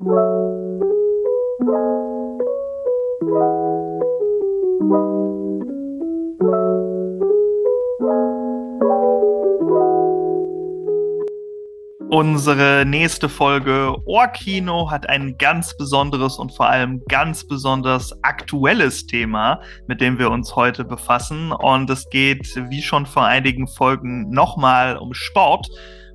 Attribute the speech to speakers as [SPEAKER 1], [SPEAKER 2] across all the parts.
[SPEAKER 1] Unsere nächste Folge Ohrkino hat ein ganz besonderes und vor allem ganz besonders aktuelles Thema, mit dem wir uns heute befassen. Und es geht, wie schon vor einigen Folgen, nochmal um Sport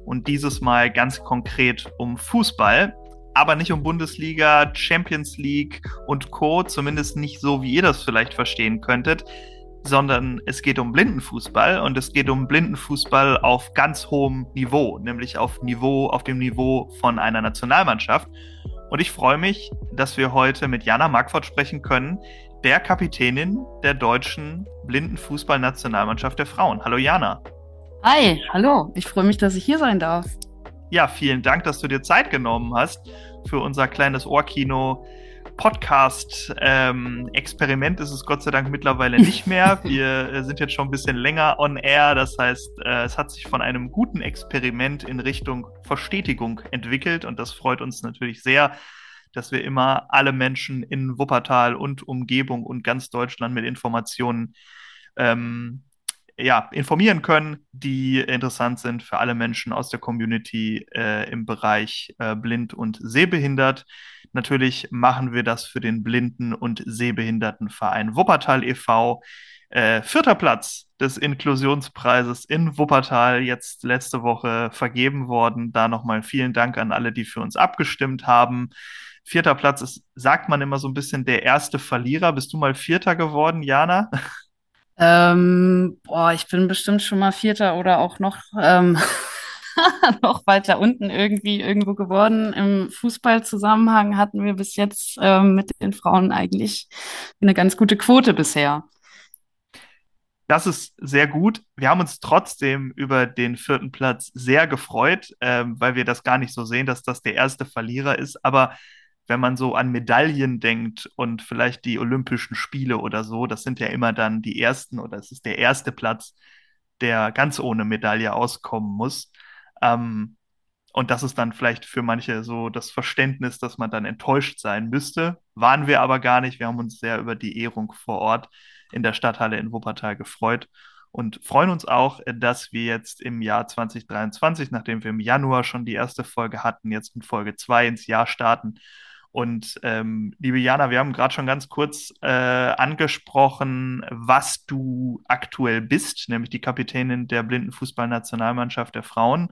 [SPEAKER 1] und dieses Mal ganz konkret um Fußball. Aber nicht um Bundesliga, Champions League und Co., zumindest nicht so, wie ihr das vielleicht verstehen könntet, sondern es geht um Blindenfußball und es geht um Blindenfußball auf ganz hohem Niveau, nämlich auf Niveau, auf dem Niveau von einer Nationalmannschaft. Und ich freue mich, dass wir heute mit Jana Markford sprechen können, der Kapitänin der deutschen Blindenfußballnationalmannschaft der Frauen. Hallo Jana.
[SPEAKER 2] Hi, hallo. Ich freue mich, dass ich hier sein darf.
[SPEAKER 1] Ja, vielen Dank, dass du dir Zeit genommen hast für unser kleines Ohrkino Podcast-Experiment ähm, ist es Gott sei Dank mittlerweile nicht mehr. Wir äh, sind jetzt schon ein bisschen länger on air. Das heißt, äh, es hat sich von einem guten Experiment in Richtung Verstetigung entwickelt und das freut uns natürlich sehr, dass wir immer alle Menschen in Wuppertal und Umgebung und ganz Deutschland mit Informationen ähm, ja, informieren können, die interessant sind für alle Menschen aus der Community äh, im Bereich äh, blind und sehbehindert. Natürlich machen wir das für den Blinden- und Sehbehindertenverein Wuppertal e.V. Äh, vierter Platz des Inklusionspreises in Wuppertal, jetzt letzte Woche vergeben worden. Da nochmal vielen Dank an alle, die für uns abgestimmt haben. Vierter Platz ist, sagt man immer so ein bisschen, der erste Verlierer. Bist du mal Vierter geworden, Jana?
[SPEAKER 2] Ähm, boah, ich bin bestimmt schon mal Vierter oder auch noch, ähm, noch weiter unten irgendwie irgendwo geworden. Im Fußballzusammenhang hatten wir bis jetzt ähm, mit den Frauen eigentlich eine ganz gute Quote bisher.
[SPEAKER 1] Das ist sehr gut. Wir haben uns trotzdem über den vierten Platz sehr gefreut, ähm, weil wir das gar nicht so sehen, dass das der erste Verlierer ist. Aber wenn man so an Medaillen denkt und vielleicht die Olympischen Spiele oder so, das sind ja immer dann die ersten oder es ist der erste Platz, der ganz ohne Medaille auskommen muss. Ähm, und das ist dann vielleicht für manche so das Verständnis, dass man dann enttäuscht sein müsste. Waren wir aber gar nicht. Wir haben uns sehr über die Ehrung vor Ort in der Stadthalle in Wuppertal gefreut und freuen uns auch, dass wir jetzt im Jahr 2023, nachdem wir im Januar schon die erste Folge hatten, jetzt mit Folge 2 ins Jahr starten und ähm, liebe Jana, wir haben gerade schon ganz kurz äh, angesprochen, was du aktuell bist, nämlich die Kapitänin der Blindenfußballnationalmannschaft der Frauen.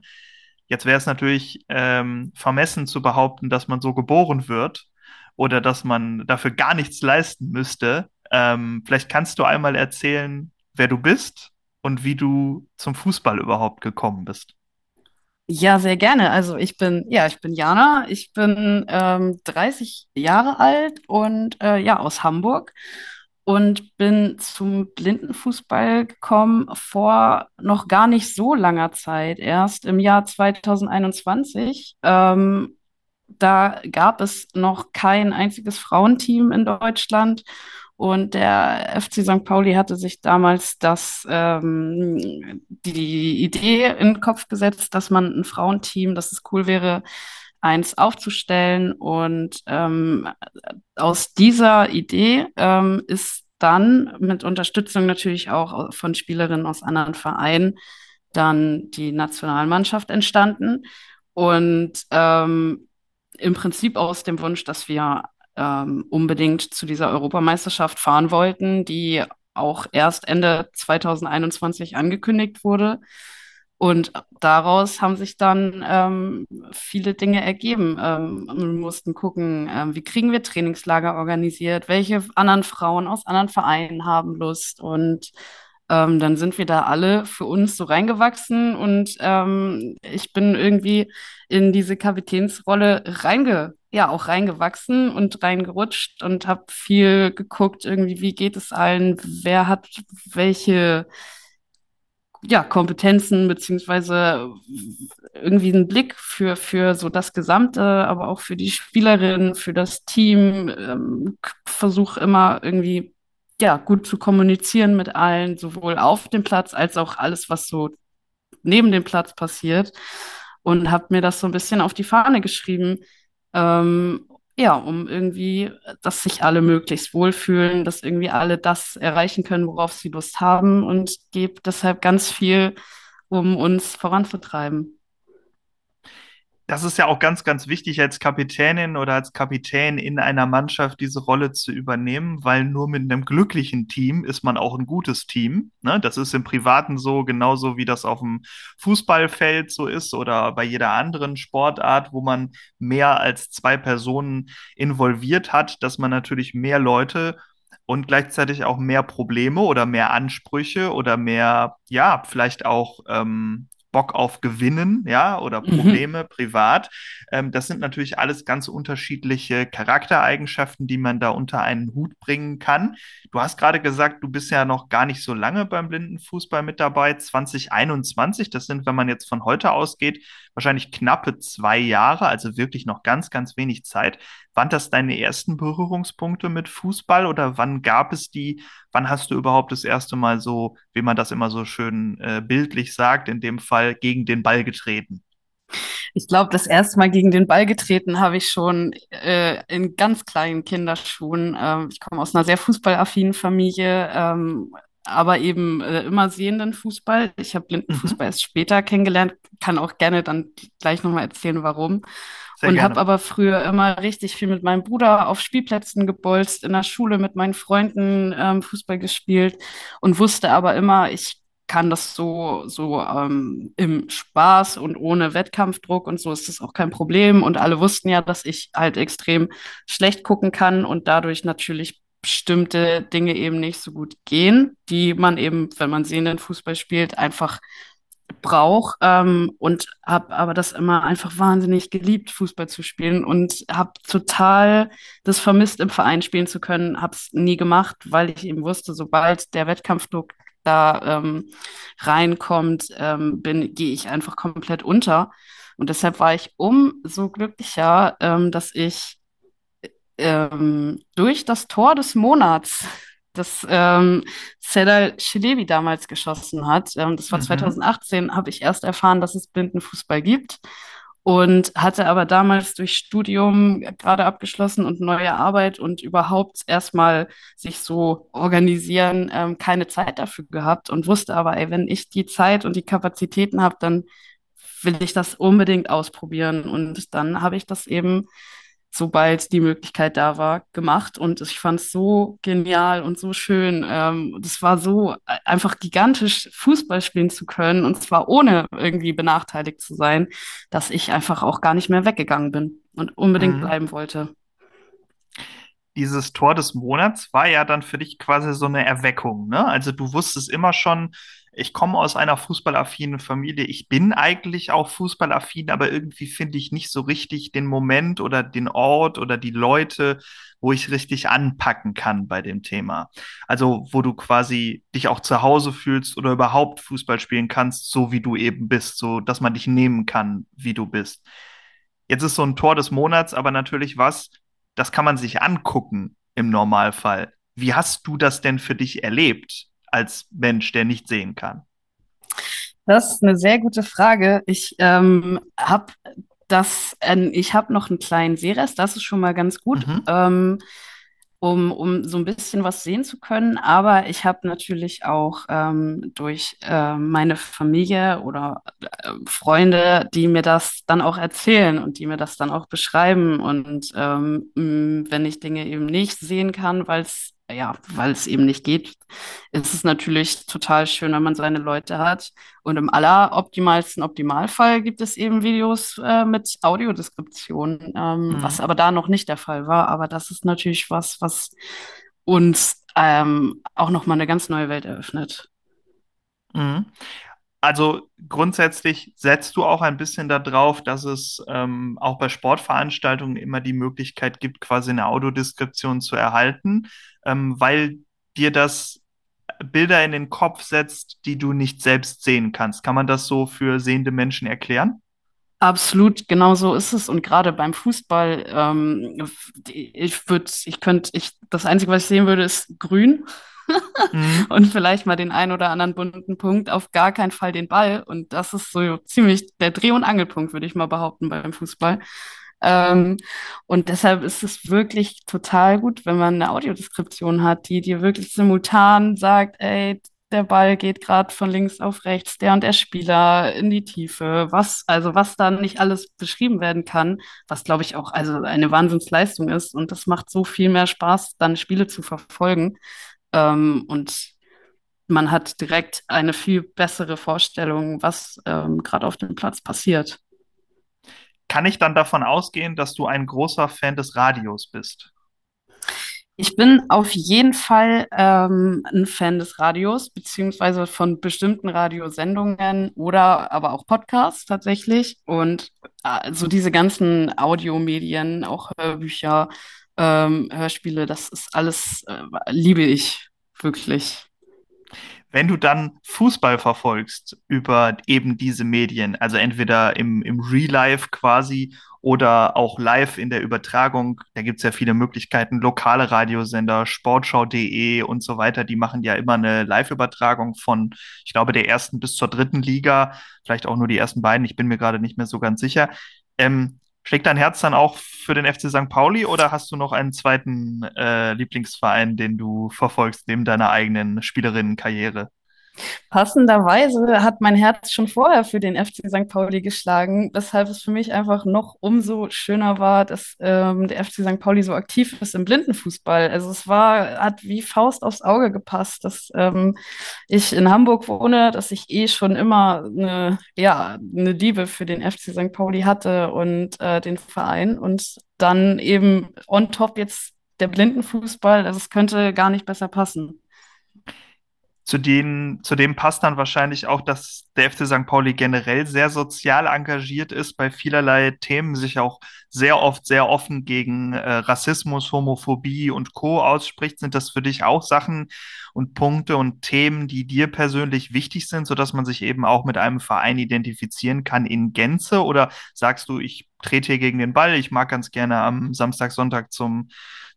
[SPEAKER 1] Jetzt wäre es natürlich ähm, vermessen zu behaupten, dass man so geboren wird oder dass man dafür gar nichts leisten müsste. Ähm, vielleicht kannst du einmal erzählen, wer du bist und wie du zum Fußball überhaupt gekommen bist.
[SPEAKER 2] Ja, sehr gerne. Also ich bin, ja, ich bin Jana, ich bin ähm, 30 Jahre alt und äh, ja, aus Hamburg und bin zum Blindenfußball gekommen vor noch gar nicht so langer Zeit, erst im Jahr 2021. Ähm, da gab es noch kein einziges Frauenteam in Deutschland und der FC St. Pauli hatte sich damals das, ähm, die Idee in den Kopf gesetzt, dass man ein Frauenteam, dass es cool wäre, eins aufzustellen. Und ähm, aus dieser Idee ähm, ist dann mit Unterstützung natürlich auch von Spielerinnen aus anderen Vereinen dann die Nationalmannschaft entstanden. Und ähm, im Prinzip aus dem Wunsch, dass wir ähm, unbedingt zu dieser Europameisterschaft fahren wollten, die auch erst Ende 2021 angekündigt wurde. Und daraus haben sich dann ähm, viele Dinge ergeben. Ähm, wir mussten gucken, ähm, wie kriegen wir Trainingslager organisiert, welche anderen Frauen aus anderen Vereinen haben Lust. Und ähm, dann sind wir da alle für uns so reingewachsen und ähm, ich bin irgendwie in diese Kapitänsrolle reinge ja auch reingewachsen und reingerutscht und habe viel geguckt, irgendwie, wie geht es allen, wer hat welche ja, Kompetenzen, beziehungsweise irgendwie einen Blick für, für so das Gesamte, aber auch für die Spielerin, für das Team. Ähm, Versuche immer irgendwie ja, gut zu kommunizieren mit allen, sowohl auf dem Platz als auch alles, was so neben dem Platz passiert. Und habe mir das so ein bisschen auf die Fahne geschrieben, Ähm, ja, um irgendwie, dass sich alle möglichst wohlfühlen, dass irgendwie alle das erreichen können, worauf sie Lust haben und gebe deshalb ganz viel, um uns voranzutreiben.
[SPEAKER 1] Das ist ja auch ganz, ganz wichtig als Kapitänin oder als Kapitän in einer Mannschaft diese Rolle zu übernehmen, weil nur mit einem glücklichen Team ist man auch ein gutes Team. Ne? Das ist im Privaten so, genauso wie das auf dem Fußballfeld so ist oder bei jeder anderen Sportart, wo man mehr als zwei Personen involviert hat, dass man natürlich mehr Leute und gleichzeitig auch mehr Probleme oder mehr Ansprüche oder mehr, ja, vielleicht auch ähm, Bock auf Gewinnen, ja, oder
[SPEAKER 2] Mhm.
[SPEAKER 1] Probleme privat. Ähm, das sind natürlich alles ganz unterschiedliche Charaktereigenschaften, die man da unter einen Hut bringen kann. Du hast gerade gesagt, du bist ja noch gar nicht so lange beim Blindenfußball mit dabei, 2021. Das sind, wenn man jetzt von heute ausgeht, wahrscheinlich knappe zwei Jahre, also wirklich noch ganz, ganz wenig Zeit. Waren das deine ersten Berührungspunkte mit Fußball oder wann gab es die? Wann hast du überhaupt das erste Mal so, wie man das immer so schön äh, bildlich sagt, in dem Fall gegen den Ball getreten?
[SPEAKER 2] Ich glaube, das erste Mal gegen den Ball getreten habe ich schon äh, in ganz kleinen Kinderschuhen. Ähm, ich komme aus einer sehr fußballaffinen Familie, ähm, aber eben äh, immer sehenden Fußball. Ich habe
[SPEAKER 1] Mhm,
[SPEAKER 2] Blindenfußball erst später kennengelernt, kann auch gerne dann gleich nochmal erzählen, warum.
[SPEAKER 1] Sehr
[SPEAKER 2] Und habe aber früher immer richtig viel mit meinem Bruder auf Spielplätzen gebolzt, in der Schule mit meinen Freunden ähm, Fußball gespielt und wusste aber immer, ich kann das so, so ähm, im Spaß und ohne Wettkampfdruck und so ist das auch kein Problem. Und alle wussten ja, dass ich halt extrem schlecht gucken kann und dadurch natürlich bestimmte Dinge eben nicht so gut gehen, die man eben, wenn man sehenden Fußball spielt, einfach brauche ähm, und habe aber das immer einfach wahnsinnig geliebt, Fußball zu spielen und habe total das vermisst, im Verein spielen zu können, habe es nie gemacht, weil ich eben wusste, sobald der Wettkampfdruck da ähm, reinkommt, ähm, bin, gehe ich einfach komplett unter. Und deshalb war ich umso glücklicher, ähm, dass ich ähm, durch das Tor des Monats, das ähm, Serdar Çelebi damals geschossen hat, ähm, das war
[SPEAKER 1] Mhm.
[SPEAKER 2] 2018, habe ich erst erfahren, dass es Blindenfußball gibt und hatte aber damals durch Studium gerade abgeschlossen und neue Arbeit und überhaupt erstmal sich so organisieren, ähm, keine Zeit dafür gehabt und wusste aber, ey, wenn ich die Zeit und die Kapazitäten habe, dann will ich das unbedingt ausprobieren. Und dann habe ich das eben sobald die Möglichkeit da war, gemacht. Und ich fand es so genial und so schön. Ähm, das war so äh, einfach gigantisch, Fußball spielen zu können und zwar ohne irgendwie benachteiligt zu sein, dass ich einfach auch gar nicht mehr weggegangen bin und unbedingt
[SPEAKER 1] Mhm.
[SPEAKER 2] bleiben wollte.
[SPEAKER 1] dieses Tor des Monats war ja dann für dich quasi so eine Erweckung, ne? Also du wusstest immer schon, ich komme aus einer fußballaffinen Familie, ich bin eigentlich auch fußballaffin, aber irgendwie finde ich nicht so richtig den Moment oder den Ort oder die Leute, wo ich richtig anpacken kann bei dem Thema. Also wo du quasi dich auch zu Hause fühlst oder überhaupt Fußball spielen kannst, so wie du eben bist, so dass man dich nehmen kann, wie du bist. Jetzt ist so ein Tor des Monats aber natürlich was, das kann man sich angucken im Normalfall. Wie hast du das denn für dich erlebt als Mensch, der nicht sehen kann?
[SPEAKER 2] Das ist eine sehr gute Frage. Ich ähm, habe das, äh, ich habe noch einen kleinen Sehrest, das ist schon mal ganz gut.
[SPEAKER 1] Mhm.
[SPEAKER 2] Ähm, um, um so ein bisschen was sehen zu können. Aber ich habe natürlich auch ähm, durch äh, meine Familie oder äh, Freunde, die mir das dann auch erzählen und die mir das dann auch beschreiben. Und ähm, wenn ich Dinge eben nicht sehen kann, weil es ja, weil es eben nicht geht, ist es natürlich total schön, wenn man seine Leute hat. Und im alleroptimalsten Optimalfall gibt es eben Videos äh, mit Audiodeskription, ähm, was
[SPEAKER 1] Mhm.
[SPEAKER 2] aber da noch nicht der Fall war. Aber das ist natürlich was, was uns ähm, auch nochmal eine ganz neue Welt eröffnet.
[SPEAKER 1] Mhm. Also grundsätzlich setzt du auch ein bisschen darauf, dass es ähm, auch bei Sportveranstaltungen immer die Möglichkeit gibt, quasi eine Audiodeskription zu erhalten, ähm, weil dir das Bilder in den Kopf setzt, die du nicht selbst sehen kannst. Kann man das so für sehende Menschen erklären?
[SPEAKER 2] Absolut, genau so ist es. Und gerade beim Fußball, ähm, ich würde, ich könnte, ich, das Einzige, was ich sehen würde, ist grün
[SPEAKER 1] Mhm.
[SPEAKER 2] und vielleicht mal den einen oder anderen bunten Punkt, auf gar keinen Fall den Ball. Und das ist so ziemlich der Dreh- und Angelpunkt, würde ich mal behaupten, beim Fußball. Ähm, und deshalb ist es wirklich total gut, wenn man eine Audiodeskription hat, die dir wirklich simultan sagt, ey, der Ball geht gerade von links auf rechts, der und der Spieler in die Tiefe, was, also was da nicht alles beschrieben werden kann, was glaube ich auch also eine Wahnsinnsleistung ist. Und das macht so viel mehr Spaß, dann Spiele zu verfolgen. Ähm, und man hat direkt eine viel bessere Vorstellung, was ähm, gerade auf dem Platz passiert.
[SPEAKER 1] Kann ich dann davon ausgehen, dass du ein großer Fan des Radios bist?
[SPEAKER 2] Ich bin auf jeden Fall ähm, ein Fan des Radios, beziehungsweise von bestimmten Radiosendungen oder aber auch Podcasts tatsächlich. Und also diese ganzen Audiomedien, auch Hörbücher, ähm, Hörspiele, das ist alles, äh, liebe ich wirklich.
[SPEAKER 1] Wenn du dann Fußball verfolgst über eben diese Medien, also entweder im, im Real Life quasi oder auch live in der Übertragung, da gibt es ja viele Möglichkeiten, lokale Radiosender, Sportschau.de und so weiter, die machen ja immer eine Live-Übertragung von, ich glaube, der ersten bis zur dritten Liga, vielleicht auch nur die ersten beiden, ich bin mir gerade nicht mehr so ganz sicher. Ähm, schlägt dein Herz dann auch für den FC St. Pauli oder hast du noch einen zweiten äh, Lieblingsverein, den du verfolgst neben deiner eigenen Spielerinnenkarriere?
[SPEAKER 2] Passenderweise hat mein Herz schon vorher für den FC St. Pauli geschlagen, weshalb es für mich einfach noch umso schöner war, dass ähm, der FC St. Pauli so aktiv ist im Blindenfußball. Also es war, hat wie Faust aufs Auge gepasst, dass ähm, ich in Hamburg wohne, dass ich eh schon immer eine, ja, eine Liebe für den FC St. Pauli hatte und äh, den Verein und dann eben on top jetzt der Blindenfußball. Also es könnte gar nicht besser passen.
[SPEAKER 1] Zu, denen, zu dem passt dann wahrscheinlich auch, dass der FC St. Pauli generell sehr sozial engagiert ist, bei vielerlei Themen sich auch sehr oft sehr offen gegen äh, Rassismus, Homophobie und Co. ausspricht. Sind das für dich auch Sachen und Punkte und Themen, die dir persönlich wichtig sind, sodass man sich eben auch mit einem Verein identifizieren kann in Gänze? Oder sagst du, ich trete hier gegen den Ball, ich mag ganz gerne am Samstag, Sonntag zum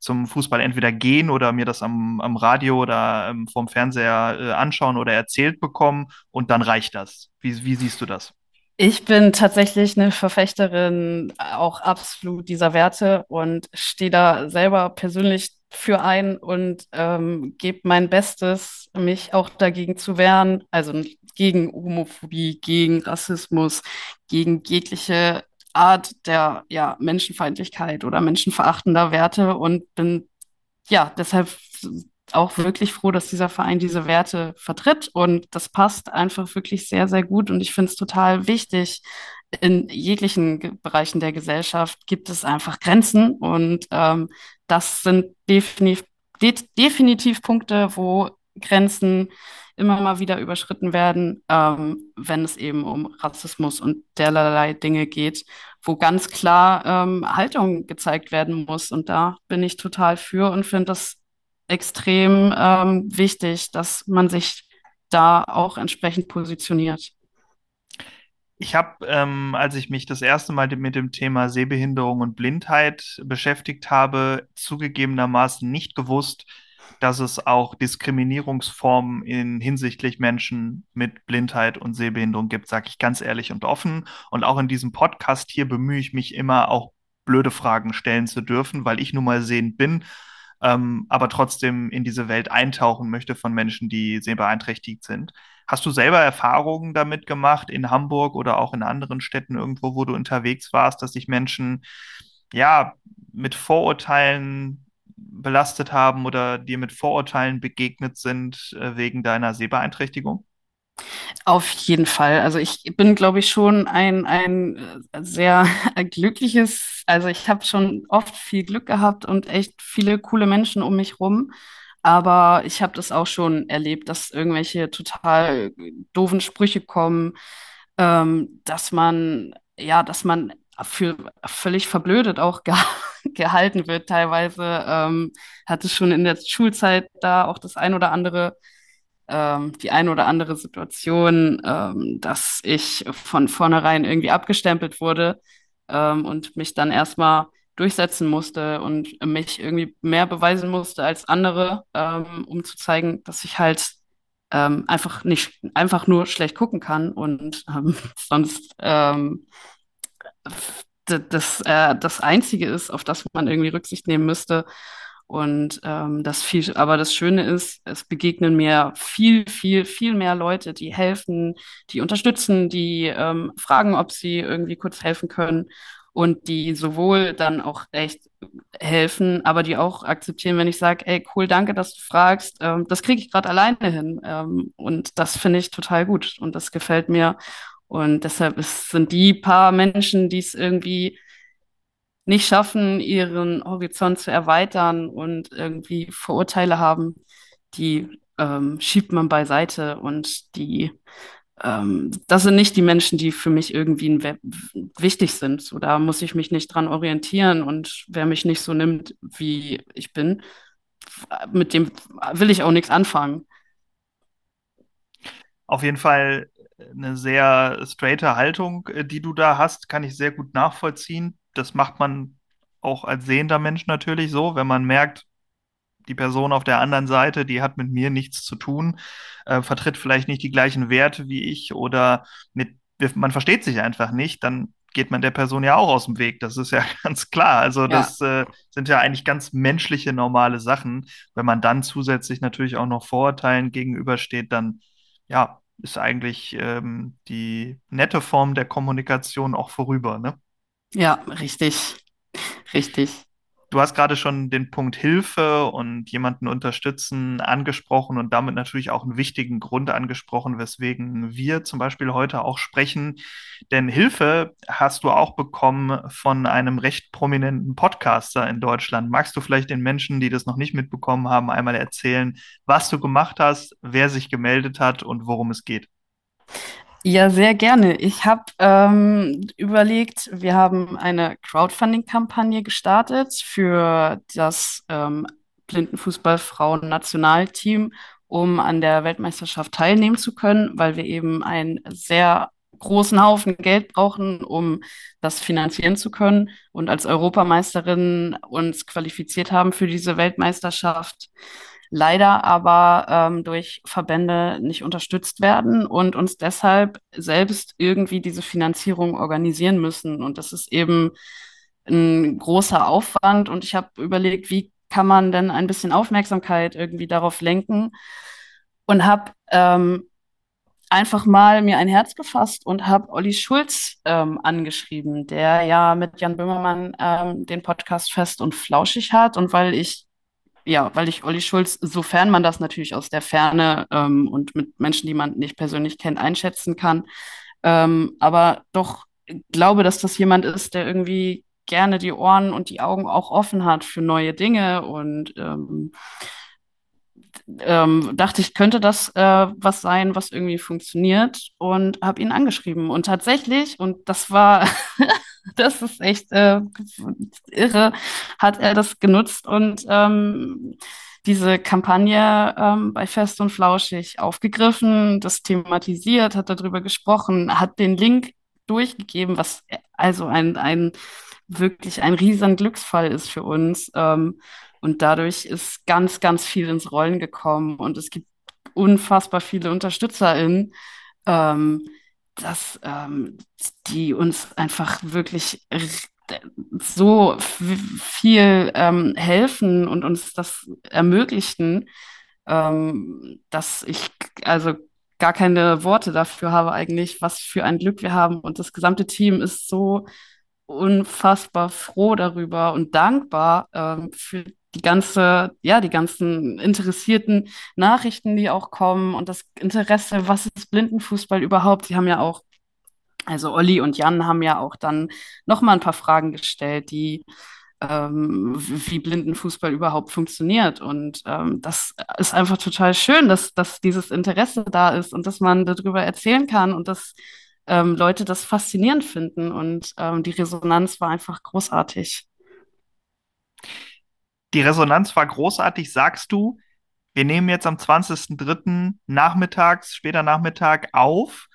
[SPEAKER 1] zum Fußball entweder gehen oder mir das am, am Radio oder ähm, vom Fernseher äh, anschauen oder erzählt bekommen und dann reicht das. Wie, wie siehst du das?
[SPEAKER 2] Ich bin tatsächlich eine Verfechterin auch absolut dieser Werte und stehe da selber persönlich für ein und ähm, gebe mein Bestes, mich auch dagegen zu wehren, also gegen Homophobie, gegen Rassismus, gegen jegliche Art der ja, Menschenfeindlichkeit oder menschenverachtender Werte und bin ja deshalb auch wirklich froh, dass dieser Verein diese Werte vertritt und das passt einfach wirklich sehr, sehr gut und ich finde es total wichtig. In jeglichen Bereichen der Gesellschaft gibt es einfach Grenzen und ähm, das sind definitiv, de definitiv Punkte, wo Grenzen immer mal wieder überschritten werden, ähm, wenn es eben um Rassismus und derlei Dinge geht, wo ganz klar ähm, Haltung gezeigt werden muss. Und da bin ich total für und finde das extrem ähm, wichtig, dass man sich da auch entsprechend positioniert.
[SPEAKER 1] Ich habe, ähm, als ich mich das erste Mal mit dem Thema Sehbehinderung und Blindheit beschäftigt habe, zugegebenermaßen nicht gewusst, dass es auch Diskriminierungsformen in hinsichtlich Menschen mit Blindheit und Sehbehinderung gibt, sage ich ganz ehrlich und offen. Und auch in diesem Podcast hier bemühe ich mich immer auch blöde Fragen stellen zu dürfen, weil ich nun mal sehend bin, ähm, aber trotzdem in diese Welt eintauchen möchte von Menschen, die sehbeeinträchtigt sind. Hast du selber Erfahrungen damit gemacht in Hamburg oder auch in anderen Städten irgendwo, wo du unterwegs warst, dass sich Menschen ja mit Vorurteilen belastet haben oder dir mit Vorurteilen begegnet sind äh, wegen deiner Sehbeeinträchtigung?
[SPEAKER 2] Auf jeden Fall. Also ich bin, glaube ich, schon ein, ein äh, sehr glückliches, also ich habe schon oft viel Glück gehabt und echt viele coole Menschen um mich rum. Aber ich habe das auch schon erlebt, dass irgendwelche total doofen Sprüche kommen, ähm, dass man, ja, dass man für völlig verblödet auch ge gehalten wird. Teilweise ähm, hatte schon in der Schulzeit da auch das ein oder andere, ähm, die ein oder andere Situation, ähm, dass ich von vornherein irgendwie abgestempelt wurde ähm, und mich dann erstmal durchsetzen musste und mich irgendwie mehr beweisen musste als andere, ähm, um zu zeigen, dass ich halt ähm, einfach nicht einfach nur schlecht gucken kann und sonst das, äh, das Einzige ist, auf das man irgendwie Rücksicht nehmen müsste. Und ähm, das viel, aber das Schöne ist, es begegnen mir viel, viel, viel mehr Leute, die helfen, die unterstützen, die ähm, fragen, ob sie irgendwie kurz helfen können und die sowohl dann auch echt helfen, aber die auch akzeptieren, wenn ich sage, ey, cool, danke, dass du fragst, ähm, das kriege ich gerade alleine hin. Ähm, und das finde ich total gut und das gefällt mir. Und deshalb ist, sind die paar Menschen, die es irgendwie nicht schaffen, ihren Horizont zu erweitern und irgendwie Vorurteile haben, die ähm, schiebt man beiseite und die ähm, das sind nicht die Menschen, die für mich irgendwie wichtig sind. So, da muss ich mich nicht dran orientieren und wer mich nicht so nimmt, wie ich bin, mit dem will ich auch nichts anfangen.
[SPEAKER 1] Auf jeden Fall eine sehr straighte Haltung, äh, die du da hast, kann ich sehr gut nachvollziehen. Das macht man auch als sehender Mensch natürlich so, wenn man merkt, die Person auf der anderen Seite, die hat mit mir nichts zu tun, äh, vertritt vielleicht nicht die gleichen Werte wie ich oder mit, man versteht sich einfach nicht, dann geht man der Person ja auch aus dem Weg. Das ist ja ganz klar. Also das ja. äh, sind ja eigentlich ganz menschliche, normale Sachen. Wenn man dann zusätzlich natürlich auch noch Vorurteilen gegenübersteht, dann ja, ist eigentlich ähm, die nette Form der Kommunikation auch vorüber, ne?
[SPEAKER 2] Ja, richtig. Richtig.
[SPEAKER 1] Du hast gerade schon den Punkt Hilfe und jemanden unterstützen angesprochen und damit natürlich auch einen wichtigen Grund angesprochen, weswegen wir zum Beispiel heute auch sprechen. Denn Hilfe hast du auch bekommen von einem recht prominenten Podcaster in Deutschland. Magst du vielleicht den Menschen, die das noch nicht mitbekommen haben, einmal erzählen, was du gemacht hast, wer sich gemeldet hat und worum es geht?
[SPEAKER 2] Ja, sehr gerne. Ich habe ähm, überlegt, wir haben eine Crowdfunding-Kampagne gestartet für das ähm, Blindenfußballfrauen-Nationalteam, um an der Weltmeisterschaft teilnehmen zu können, weil wir eben einen sehr großen Haufen Geld brauchen, um das finanzieren zu können und als Europameisterin uns qualifiziert haben für diese Weltmeisterschaft leider aber ähm, durch Verbände nicht unterstützt werden und uns deshalb selbst irgendwie diese Finanzierung organisieren müssen. Und das ist eben ein großer Aufwand. Und ich habe überlegt, wie kann man denn ein bisschen Aufmerksamkeit irgendwie darauf lenken und habe ähm, einfach mal mir ein Herz gefasst und habe Olli Schulz ähm, angeschrieben, der ja mit Jan Böhmermann ähm, den Podcast Fest und Flauschig hat. Und weil ich ja, weil ich Olli Schulz, sofern man das natürlich aus der Ferne ähm, und mit Menschen, die man nicht persönlich kennt, einschätzen kann, ähm, aber doch glaube, dass das jemand ist, der irgendwie gerne die Ohren und die Augen auch offen hat für neue Dinge und ähm, ähm, dachte ich, könnte das äh, was sein, was irgendwie funktioniert und habe ihn angeschrieben. Und tatsächlich, und das war, das ist echt äh, irre, hat er das genutzt und ähm, diese Kampagne ähm, bei Fest und Flauschig aufgegriffen, das thematisiert, hat darüber gesprochen, hat den Link durchgegeben, was also ein, ein wirklich ein riesen Glücksfall ist für uns. Ähm, und dadurch ist ganz, ganz viel ins Rollen gekommen und es gibt unfassbar viele UnterstützerInnen, ähm, dass, ähm, die uns einfach wirklich so viel ähm, helfen und uns das ermöglichen, ähm, dass ich also gar keine Worte dafür habe eigentlich, was für ein Glück wir haben. Und das gesamte Team ist so unfassbar froh darüber und dankbar ähm, für die ganze, ja, die ganzen interessierten Nachrichten, die auch kommen und das Interesse, was ist Blindenfußball überhaupt? Die haben ja auch, also Olli und Jan haben ja auch dann nochmal ein paar Fragen gestellt, die ähm, wie Blindenfußball überhaupt funktioniert. Und ähm, das ist einfach total schön, dass, dass dieses Interesse da ist und dass man darüber erzählen kann und dass ähm, Leute das faszinierend finden. Und ähm, die Resonanz war einfach großartig.
[SPEAKER 1] Die Resonanz war großartig, sagst du. Wir nehmen jetzt am 20.03. nachmittags, später Nachmittag auf.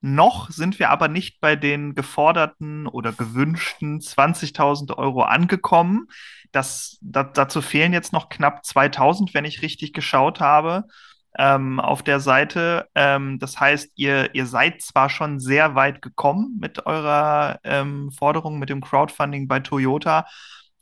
[SPEAKER 1] Noch sind wir aber nicht bei den geforderten oder gewünschten 20.000 Euro angekommen. Das, da, dazu fehlen jetzt noch knapp 2.000, wenn ich richtig geschaut habe. ähm, auf der Seite. Ähm, das heißt, ihr, ihr seid zwar schon sehr weit gekommen mit eurer ähm, Forderung, mit dem Crowdfunding bei Toyota,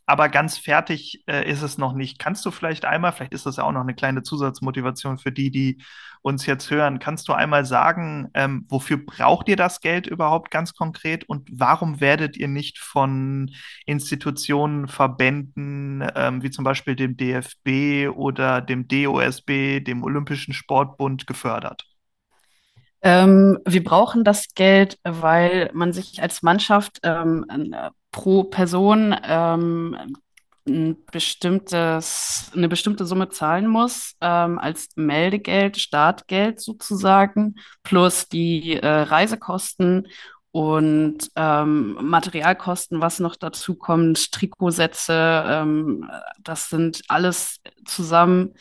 [SPEAKER 1] aber ganz fertig äh, ist es noch nicht. Kannst du vielleicht einmal, vielleicht ist das ja auch noch eine kleine Zusatzmotivation für die, die uns jetzt hören, kannst du einmal sagen, ähm, wofür braucht ihr das Geld überhaupt ganz konkret und warum werdet ihr nicht von Institutionen, Verbänden, ähm, wie zum Beispiel dem DFB oder dem DOSB, dem Olympischen Sportbund, gefördert?
[SPEAKER 2] Ähm, wir brauchen das Geld, weil man sich als Mannschaft ähm, äh, pro Person ähm, ein bestimmtes, eine bestimmte Summe zahlen muss, ähm, als Meldegeld, Startgeld sozusagen, plus die äh, Reisekosten und ähm, Materialkosten, was noch dazu kommt, Trikotsätze, ähm, das sind alles zusammen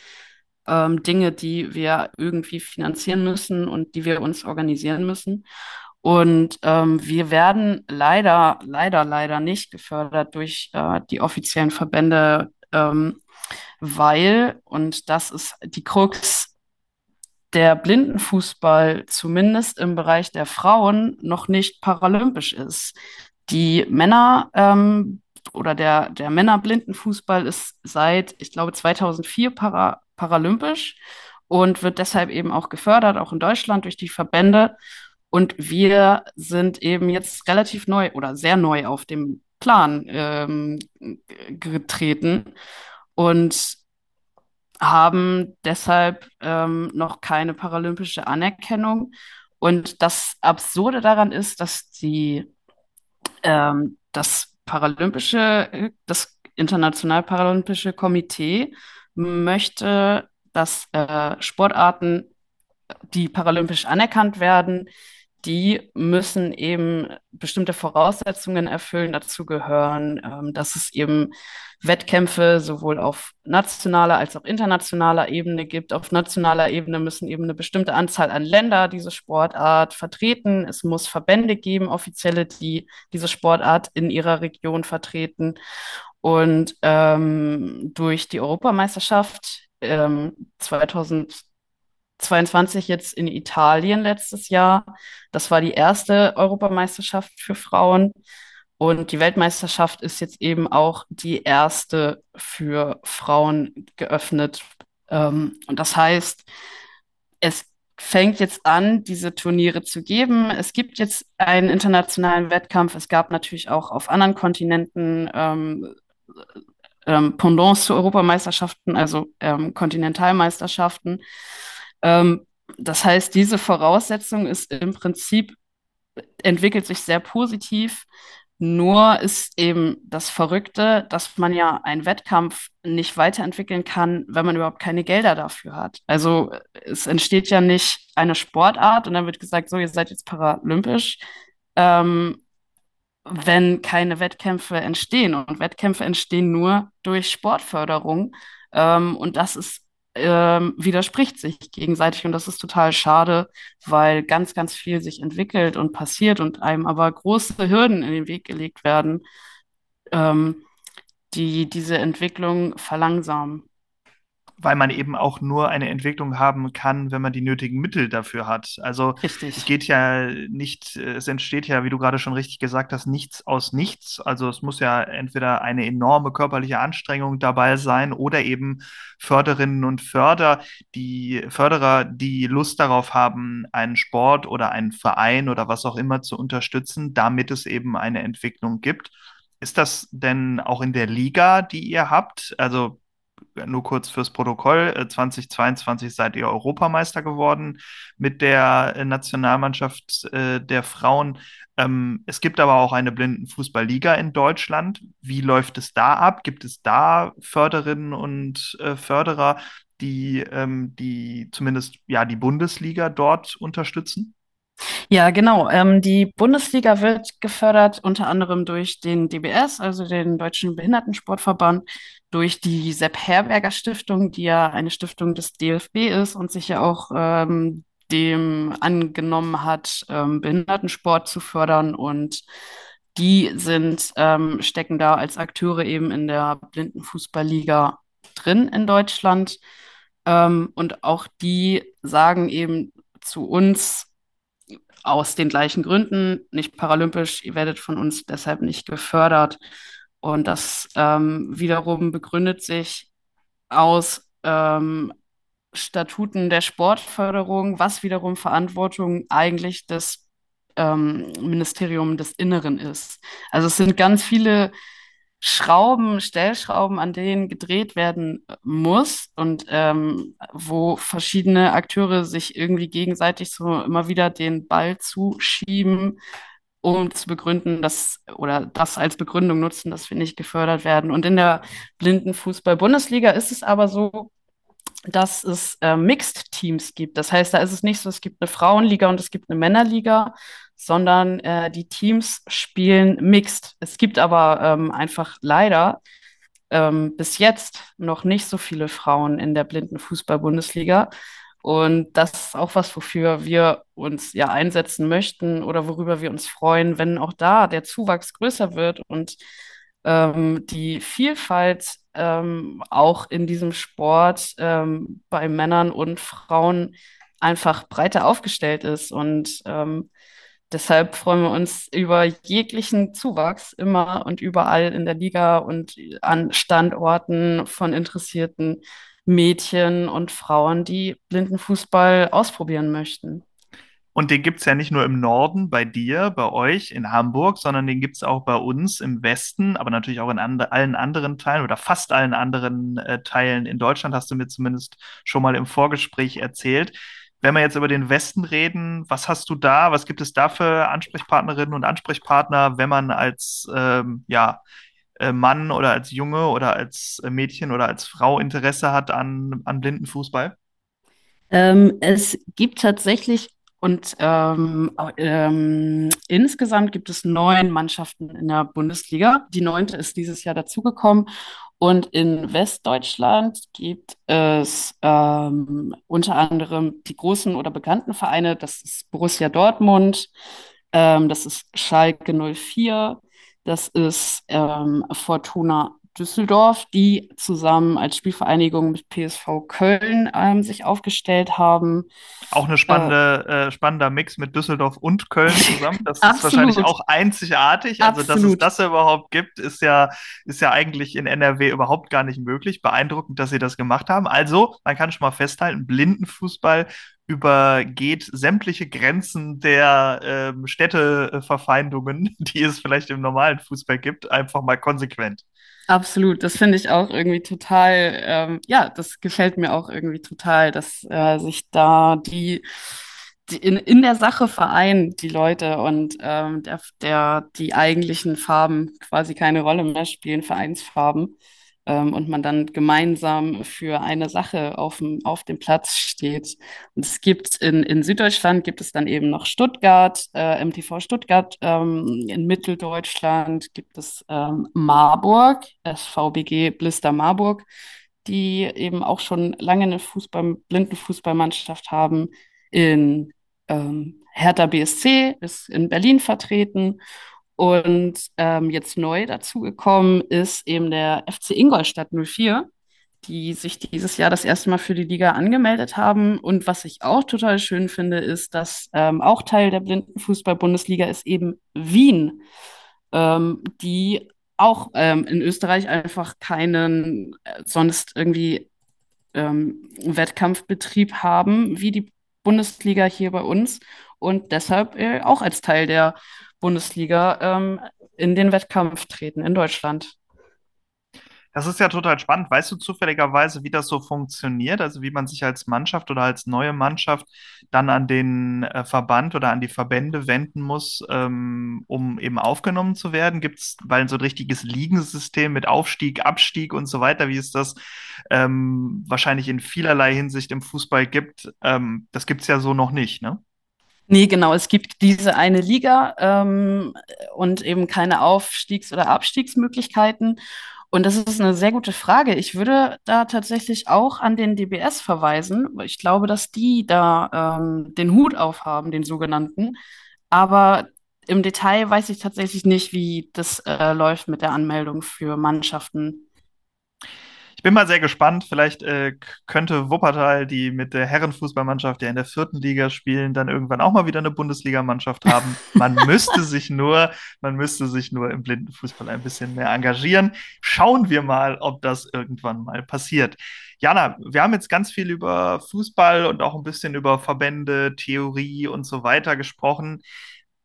[SPEAKER 2] ähm, Dinge, die wir irgendwie finanzieren müssen und die wir uns organisieren müssen. Und ähm, wir werden leider, leider, leider nicht gefördert durch äh, die offiziellen Verbände, ähm, weil, und das ist die Krux, der Blindenfußball zumindest im Bereich der Frauen noch nicht paralympisch ist. Die Männer ähm, oder der, der Männerblindenfußball ist seit, ich glaube, 2004 para paralympisch und wird deshalb eben auch gefördert, auch in Deutschland durch die Verbände. Und wir sind eben jetzt relativ neu oder sehr neu auf dem Plan ähm, getreten und haben deshalb ähm, noch keine paralympische Anerkennung. Und das Absurde daran ist, dass die, ähm, das Paralympische, das International Paralympische Komitee möchte, dass äh, Sportarten, die paralympisch anerkannt werden, die müssen eben bestimmte Voraussetzungen erfüllen. Dazu gehören, ähm, dass es eben Wettkämpfe sowohl auf nationaler als auch internationaler Ebene gibt. Auf nationaler Ebene müssen eben eine bestimmte Anzahl an Länder diese Sportart vertreten. Es muss Verbände geben, offizielle, die diese Sportart in ihrer Region vertreten. Und ähm, durch die Europameisterschaft ähm, 2022 jetzt in Italien letztes Jahr, das war die erste Europameisterschaft für Frauen. Und die Weltmeisterschaft ist jetzt eben auch die erste für Frauen geöffnet. Ähm, und das heißt, es fängt jetzt an, diese Turniere zu geben. Es gibt jetzt einen internationalen Wettkampf. Es gab natürlich auch auf anderen Kontinenten ähm, ähm, Pendants zu Europameisterschaften, also ähm, Kontinentalmeisterschaften. Ähm, das heißt, diese Voraussetzung ist im Prinzip, entwickelt sich sehr positiv. Nur ist eben das Verrückte, dass man ja einen Wettkampf nicht weiterentwickeln kann, wenn man überhaupt keine Gelder dafür hat. Also es entsteht ja nicht eine Sportart und dann wird gesagt, so, ihr seid jetzt paralympisch. Ähm, wenn keine Wettkämpfe entstehen. Und Wettkämpfe entstehen nur durch Sportförderung. Ähm, und das ist, ähm, widerspricht sich gegenseitig. Und das ist total schade, weil ganz, ganz viel sich entwickelt und passiert und einem aber große Hürden in den Weg gelegt werden, ähm, die diese Entwicklung verlangsamen
[SPEAKER 1] weil man eben auch nur eine Entwicklung haben kann, wenn man die nötigen Mittel dafür hat. Also
[SPEAKER 2] Richtig.
[SPEAKER 1] es geht ja nicht, es entsteht ja, wie du gerade schon richtig gesagt hast, nichts aus nichts. Also es muss ja entweder eine enorme körperliche Anstrengung dabei sein oder eben Förderinnen und Förder, die Förderer, die Lust darauf haben, einen Sport oder einen Verein oder was auch immer zu unterstützen, damit es eben eine Entwicklung gibt. Ist das denn auch in der Liga, die ihr habt? Also nur kurz fürs Protokoll, 2022 äh, seid ihr Europameister geworden mit der äh, Nationalmannschaft äh, der Frauen. Ähm, es gibt aber auch eine Blindenfußballliga in Deutschland. Wie läuft es da ab? Gibt es da Förderinnen und Förderer, die, ähm, die zumindest ja die Bundesliga dort unterstützen?
[SPEAKER 2] Ja, genau. Ähm, die Bundesliga wird gefördert unter anderem durch den DBS, also den Deutschen Behindertensportverband, durch die Sepp Herberger Stiftung, die ja eine Stiftung des DFB ist und sich ja auch ähm, dem angenommen hat, ähm, Behindertensport zu fördern. Und die sind, ähm, stecken da als Akteure eben in der Blindenfußballliga drin in Deutschland. Ähm, und auch die sagen eben zu uns aus den gleichen Gründen, nicht paralympisch, ihr werdet von uns deshalb nicht gefördert. Und das ähm, wiederum begründet sich aus ähm, Statuten der Sportförderung, was wiederum Verantwortung eigentlich des ähm, Ministerium des Inneren ist. Also es sind ganz viele Schrauben, Stellschrauben, an denen gedreht werden muss und ähm, wo verschiedene Akteure sich irgendwie gegenseitig so immer wieder den Ball zuschieben, um zu begründen, dass oder das als Begründung nutzen, dass wir nicht gefördert werden. Und in der Blindenfußball-Bundesliga ist es aber so, dass es äh, Mixed-Teams gibt. Das heißt, da ist es nicht so, es gibt eine Frauenliga und es gibt eine Männerliga, sondern äh, die Teams spielen mixed. Es gibt aber ähm, einfach leider ähm, bis jetzt noch nicht so viele Frauen in der Blindenfußball-Bundesliga. Und das ist auch was, wofür wir uns ja einsetzen möchten oder worüber wir uns freuen, wenn auch da der Zuwachs größer wird und ähm, die Vielfalt ähm, auch in diesem Sport ähm, bei Männern und Frauen einfach breiter aufgestellt ist. Und ähm, deshalb freuen wir uns über jeglichen Zuwachs immer und überall in der Liga und an Standorten von interessierten Mädchen und Frauen, die Blindenfußball ausprobieren möchten.
[SPEAKER 1] Und den gibt es ja nicht nur im Norden bei dir, bei euch in Hamburg, sondern den gibt es auch bei uns im Westen, aber natürlich auch in and allen anderen Teilen oder fast allen anderen äh, Teilen in Deutschland, hast du mir zumindest schon mal im Vorgespräch erzählt. Wenn wir jetzt über den Westen reden, was hast du da? Was gibt es da für Ansprechpartnerinnen und Ansprechpartner, wenn man als ähm, ja, Mann oder als Junge oder als äh, Mädchen oder als Frau Interesse hat an, an Blindenfußball?
[SPEAKER 2] Ähm, es gibt tatsächlich und ähm, ähm, insgesamt gibt es neun Mannschaften in der Bundesliga. Die neunte ist dieses Jahr dazugekommen. Und in Westdeutschland gibt es ähm, unter anderem die großen oder bekannten Vereine. Das ist Borussia Dortmund, ähm, das ist Schalke 04, das ist ähm, Fortuna Düsseldorf, die zusammen als Spielvereinigung mit PSV Köln ähm, sich aufgestellt haben.
[SPEAKER 1] Auch eine
[SPEAKER 2] Äh,
[SPEAKER 1] spannende, äh, spannender Mix mit Düsseldorf und Köln zusammen. Das ist wahrscheinlich
[SPEAKER 2] absolut,
[SPEAKER 1] auch einzigartig. Also, dass es
[SPEAKER 2] absolut.
[SPEAKER 1] das überhaupt gibt, ist ja, ist ja eigentlich in NRW überhaupt gar nicht möglich. Beeindruckend, dass sie das gemacht haben. Also, man kann schon mal festhalten, Blindenfußball übergeht sämtliche Grenzen der ähm, Städteverfeindungen, die es vielleicht im normalen Fußball gibt, einfach mal konsequent.
[SPEAKER 2] Absolut, das finde ich auch irgendwie total, ähm, ja, das gefällt mir auch irgendwie total, dass äh, sich da die, die in, in der Sache vereinen, die Leute und ähm, der, der, die eigentlichen Farben quasi keine Rolle mehr spielen, Vereinsfarben, ähm, und man dann gemeinsam für eine Sache auf dem, auf dem Platz steht. Und es gibt in, in Süddeutschland gibt es dann eben noch Stuttgart, äh, MTV Stuttgart, ähm, in Mitteldeutschland gibt es ähm, Marburg, SVBG Blister Marburg, die eben auch schon lange eine Fußball, Blindenfußballmannschaft haben. In ähm, Hertha BSC ist in Berlin vertreten und ähm, jetzt neu dazugekommen ist eben der FC Ingolstadt 04, die sich dieses Jahr das erste Mal für die Liga angemeldet haben. Und was ich auch total schön finde, ist, dass ähm, auch Teil der Blindenfußball-Bundesliga ist eben Wien, ähm, die auch ähm, in Österreich einfach keinen äh, sonst irgendwie ähm, Wettkampfbetrieb haben, wie die Bundesliga hier bei uns und deshalb äh, auch als Teil der Bundesliga ähm, in den Wettkampf treten in Deutschland.
[SPEAKER 1] Das ist ja total spannend. Weißt du zufälligerweise, wie das so funktioniert? Also wie man sich als Mannschaft oder als neue Mannschaft dann an den äh, Verband oder an die Verbände wenden muss, ähm, um eben aufgenommen zu werden? Gibt es, weil so ein richtiges Ligensystem mit Aufstieg, Abstieg und so weiter, wie es das ähm, wahrscheinlich in vielerlei Hinsicht im Fußball gibt, ähm, das gibt es ja so noch nicht, ne?
[SPEAKER 2] Nee, genau, es gibt diese eine Liga ähm, und eben keine Aufstiegs- oder Abstiegsmöglichkeiten. Und das ist eine sehr gute Frage. Ich würde da tatsächlich auch an den DBS verweisen, ich glaube, dass die da ähm, den Hut aufhaben, den sogenannten. Aber im Detail weiß ich tatsächlich nicht, wie das äh, läuft mit der Anmeldung für Mannschaften.
[SPEAKER 1] Ich bin mal sehr gespannt. Vielleicht äh, könnte Wuppertal, die mit der Herrenfußballmannschaft ja in der vierten Liga spielen, dann irgendwann auch mal wieder eine Bundesligamannschaft haben. Man müsste sich nur, man müsste sich nur im Blindenfußball ein bisschen mehr engagieren. Schauen wir mal, ob das irgendwann mal passiert. Jana, wir haben jetzt ganz viel über Fußball und auch ein bisschen über Verbände, Theorie und so weiter gesprochen.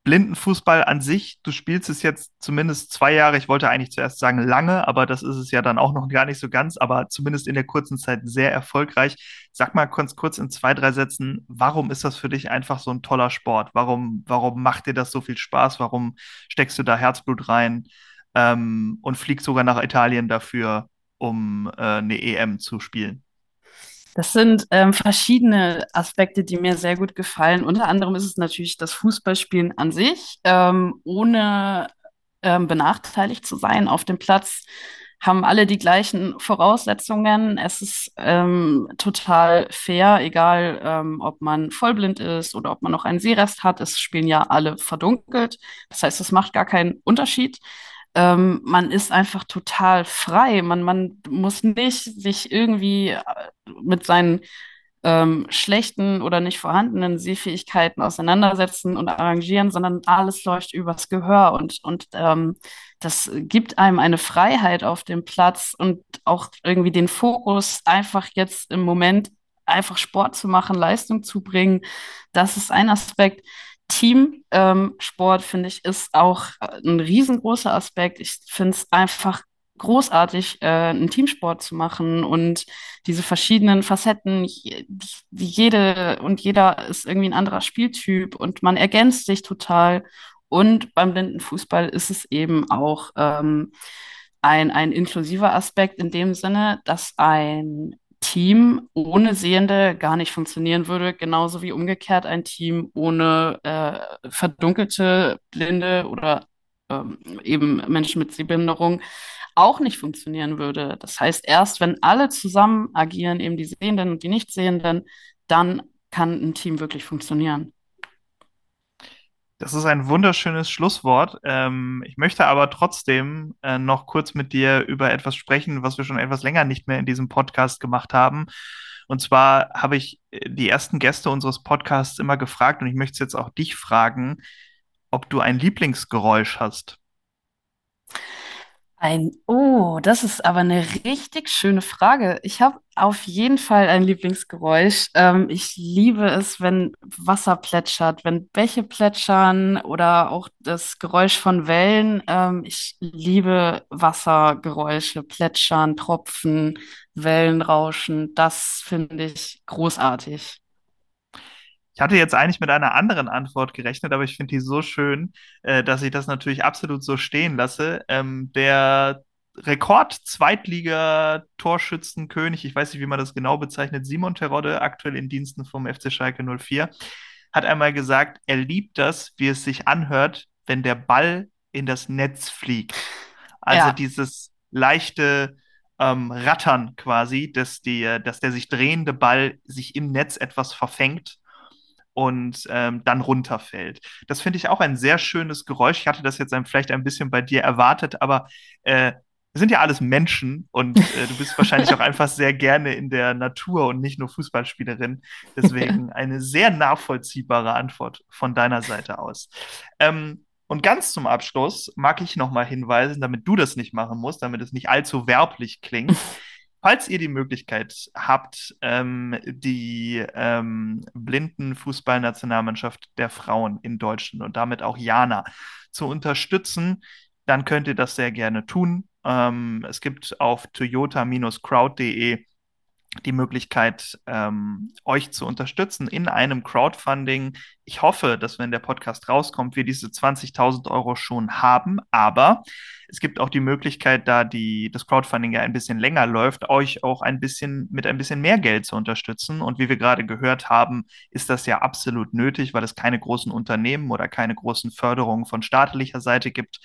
[SPEAKER 1] Blindenfußball an sich, du spielst es jetzt zumindest zwei Jahre, ich wollte eigentlich zuerst sagen lange, aber das ist es ja dann auch noch gar nicht so ganz, aber zumindest in der kurzen Zeit sehr erfolgreich. Sag mal kurz, kurz in zwei, drei Sätzen, warum ist das für dich einfach so ein toller Sport? Warum, warum macht dir das so viel Spaß? Warum steckst du da Herzblut rein ähm, und fliegst sogar nach Italien dafür, um äh, eine EM zu spielen?
[SPEAKER 2] Das sind ähm, verschiedene Aspekte, die mir sehr gut gefallen. Unter anderem ist es natürlich das Fußballspielen an sich, ähm, ohne ähm, benachteiligt zu sein auf dem Platz. Haben alle die gleichen Voraussetzungen. Es ist ähm, total fair, egal ähm, ob man vollblind ist oder ob man noch einen Sehrest hat. Es spielen ja alle verdunkelt. Das heißt, es macht gar keinen Unterschied ähm, man ist einfach total frei. Man, man muss nicht sich irgendwie äh, mit seinen ähm, schlechten oder nicht vorhandenen Sehfähigkeiten auseinandersetzen und arrangieren, sondern alles läuft übers Gehör und, und ähm, das gibt einem eine Freiheit auf dem Platz und auch irgendwie den Fokus, einfach jetzt im Moment einfach Sport zu machen, Leistung zu bringen. Das ist ein Aspekt. Teamsport, ähm, finde ich, ist auch äh, ein riesengroßer Aspekt. Ich finde es einfach großartig, äh, einen Teamsport zu machen und diese verschiedenen Facetten, die, jede und jeder ist irgendwie ein anderer Spieltyp und man ergänzt sich total. Und beim Blindenfußball ist es eben auch ähm, ein, ein inklusiver Aspekt in dem Sinne, dass ein Team ohne Sehende gar nicht funktionieren würde, genauso wie umgekehrt ein Team ohne äh, verdunkelte Blinde oder ähm, eben Menschen mit Sehbehinderung auch nicht funktionieren würde. Das heißt, erst wenn alle zusammen agieren, eben die Sehenden und die Nichtsehenden, dann kann ein Team wirklich funktionieren.
[SPEAKER 1] Das ist ein wunderschönes Schlusswort. Ähm, ich möchte aber trotzdem äh, noch kurz mit dir über etwas sprechen, was wir schon etwas länger nicht mehr in diesem Podcast gemacht haben. Und zwar habe ich äh, die ersten Gäste unseres Podcasts immer gefragt und ich möchte jetzt auch dich fragen, ob du ein Lieblingsgeräusch hast.
[SPEAKER 2] Ein, oh, das ist aber eine richtig schöne Frage. Ich habe auf jeden Fall ein Lieblingsgeräusch. Ähm, ich liebe es, wenn Wasser plätschert, wenn Bäche plätschern oder auch das Geräusch von Wellen. Ähm, ich liebe Wassergeräusche, Plätschern, Tropfen, Wellenrauschen. Das finde ich großartig.
[SPEAKER 1] Ich hatte jetzt eigentlich mit einer anderen Antwort gerechnet, aber ich finde die so schön, äh, dass ich das natürlich absolut so stehen lasse. Ähm, der Rekord-Zweitliga-Torschützenkönig, ich weiß nicht, wie man das genau bezeichnet, Simon Terodde, aktuell in Diensten vom FC Schalke 04, hat einmal gesagt, er liebt das, wie es sich anhört, wenn der Ball in das Netz fliegt. Also ja. dieses leichte ähm, Rattern quasi, dass, die, dass der sich drehende Ball sich im Netz etwas verfängt und ähm, dann runterfällt. Das finde ich auch ein sehr schönes Geräusch. Ich hatte das jetzt vielleicht ein bisschen bei dir erwartet, aber äh, wir sind ja alles Menschen und äh, du bist wahrscheinlich auch einfach sehr gerne in der Natur und nicht nur Fußballspielerin. Deswegen eine sehr nachvollziehbare Antwort von deiner Seite aus. Ähm, und ganz zum Abschluss mag ich nochmal hinweisen, damit du das nicht machen musst, damit es nicht allzu werblich klingt. falls ihr die Möglichkeit habt, ähm, die ähm, Blindenfußballnationalmannschaft der Frauen in Deutschland und damit auch Jana zu unterstützen, dann könnt ihr das sehr gerne tun. Ähm, es gibt auf toyota-crowd.de die Möglichkeit, ähm, euch zu unterstützen in einem Crowdfunding. Ich hoffe, dass wenn der Podcast rauskommt, wir diese 20.000 Euro schon haben, aber es gibt auch die Möglichkeit, da die, das Crowdfunding ja ein bisschen länger läuft, euch auch ein bisschen mit ein bisschen mehr Geld zu unterstützen. Und wie wir gerade gehört haben, ist das ja absolut nötig, weil es keine großen Unternehmen oder keine großen Förderungen von staatlicher Seite gibt,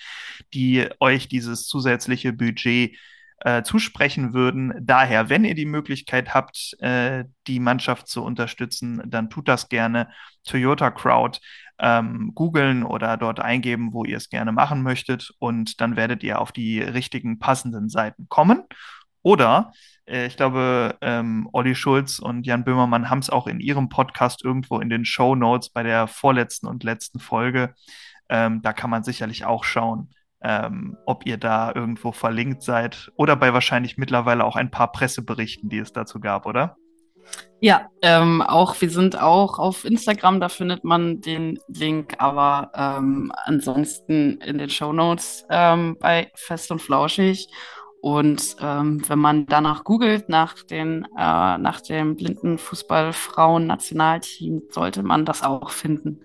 [SPEAKER 1] die euch dieses zusätzliche Budget äh, zusprechen würden. Daher, wenn ihr die Möglichkeit habt, äh, die Mannschaft zu unterstützen, dann tut das gerne. Toyota Crowd ähm, googeln oder dort eingeben, wo ihr es gerne machen möchtet und dann werdet ihr auf die richtigen passenden Seiten kommen. Oder äh, ich glaube, ähm, Olli Schulz und Jan Böhmermann haben es auch in ihrem Podcast irgendwo in den Show Notes bei der vorletzten und letzten Folge. Ähm, da kann man sicherlich auch schauen, ähm, ob ihr da irgendwo verlinkt seid oder bei wahrscheinlich mittlerweile auch ein paar Presseberichten, die es dazu gab, oder?
[SPEAKER 2] Ja, ähm, auch wir sind auch auf Instagram, da findet man den Link, aber ähm, ansonsten in den Show Notes ähm, bei Fest und Flauschig. Und ähm, wenn man danach googelt nach den äh, nach dem blinden Fußballfrauen-Nationalteam, sollte man das auch finden.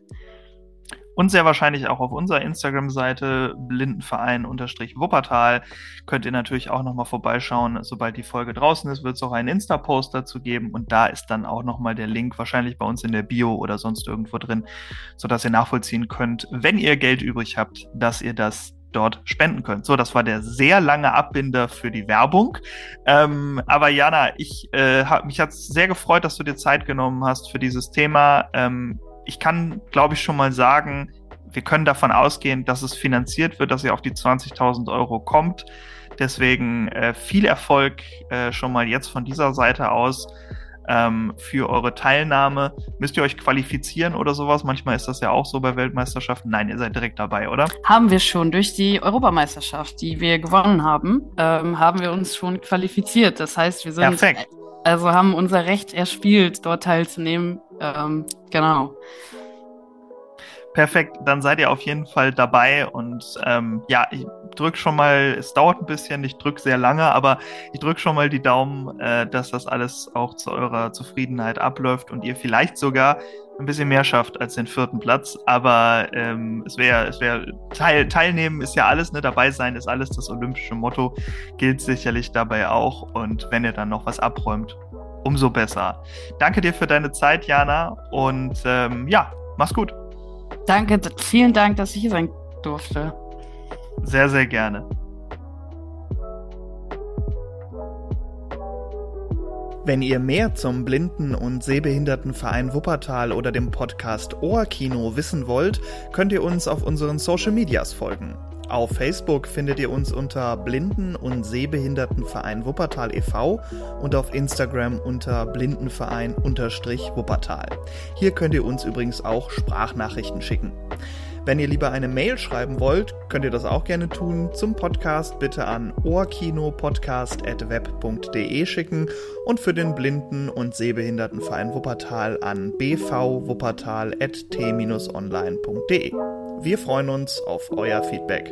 [SPEAKER 1] Und sehr wahrscheinlich auch auf unserer Instagram-Seite Blindenverein-Wuppertal könnt ihr natürlich auch nochmal vorbeischauen. Sobald die Folge draußen ist, wird es auch einen Insta-Post dazu geben und da ist dann auch nochmal der Link wahrscheinlich bei uns in der Bio oder sonst irgendwo drin, sodass ihr nachvollziehen könnt, wenn ihr Geld übrig habt, dass ihr das dort spenden könnt. So, das war der sehr lange Abbinder für die Werbung. Ähm, aber Jana, ich äh, hab, mich hat sehr gefreut, dass du dir Zeit genommen hast für dieses Thema. Ähm, ich kann, glaube ich, schon mal sagen, wir können davon ausgehen, dass es finanziert wird, dass ihr auf die 20.000 Euro kommt. Deswegen äh, viel Erfolg äh, schon mal jetzt von dieser Seite aus ähm, für eure Teilnahme. Müsst ihr euch qualifizieren oder sowas? Manchmal ist das ja auch so bei Weltmeisterschaften. Nein, ihr seid direkt dabei, oder?
[SPEAKER 2] Haben wir schon. Durch die Europameisterschaft, die wir gewonnen haben, ähm, haben wir uns schon qualifiziert. Das heißt, wir sind Perfekt. Also haben unser Recht erspielt, dort teilzunehmen. Ähm, genau.
[SPEAKER 1] Perfekt, dann seid ihr auf jeden Fall dabei und ähm, ja, ich drücke schon mal, es dauert ein bisschen, ich drücke sehr lange, aber ich drücke schon mal die Daumen, äh, dass das alles auch zu eurer Zufriedenheit abläuft und ihr vielleicht sogar ein bisschen mehr schafft als den vierten Platz. Aber ähm, es wäre, es wäre Teil, teilnehmen ist ja alles, ne? Dabei sein ist alles. Das olympische Motto gilt sicherlich dabei auch. Und wenn ihr dann noch was abräumt, umso besser. Danke dir für deine Zeit, Jana. Und ähm, ja, mach's gut.
[SPEAKER 2] Danke, vielen Dank, dass ich hier sein durfte.
[SPEAKER 1] Sehr, sehr gerne. Wenn ihr mehr zum Blinden- und Sehbehindertenverein Wuppertal oder dem Podcast Ohrkino wissen wollt, könnt ihr uns auf unseren Social Medias folgen. Auf Facebook findet ihr uns unter Blinden- und Sehbehindertenverein Wuppertal e.V. und auf Instagram unter Blindenverein-Wuppertal. Hier könnt ihr uns übrigens auch Sprachnachrichten schicken. Wenn ihr lieber eine Mail schreiben wollt, könnt ihr das auch gerne tun. Zum Podcast bitte an ohrkinopodcast.web.de schicken und für den Blinden- und Sehbehindertenverein Wuppertal an bvwuppertal.t-online.de. Wir freuen uns auf euer Feedback.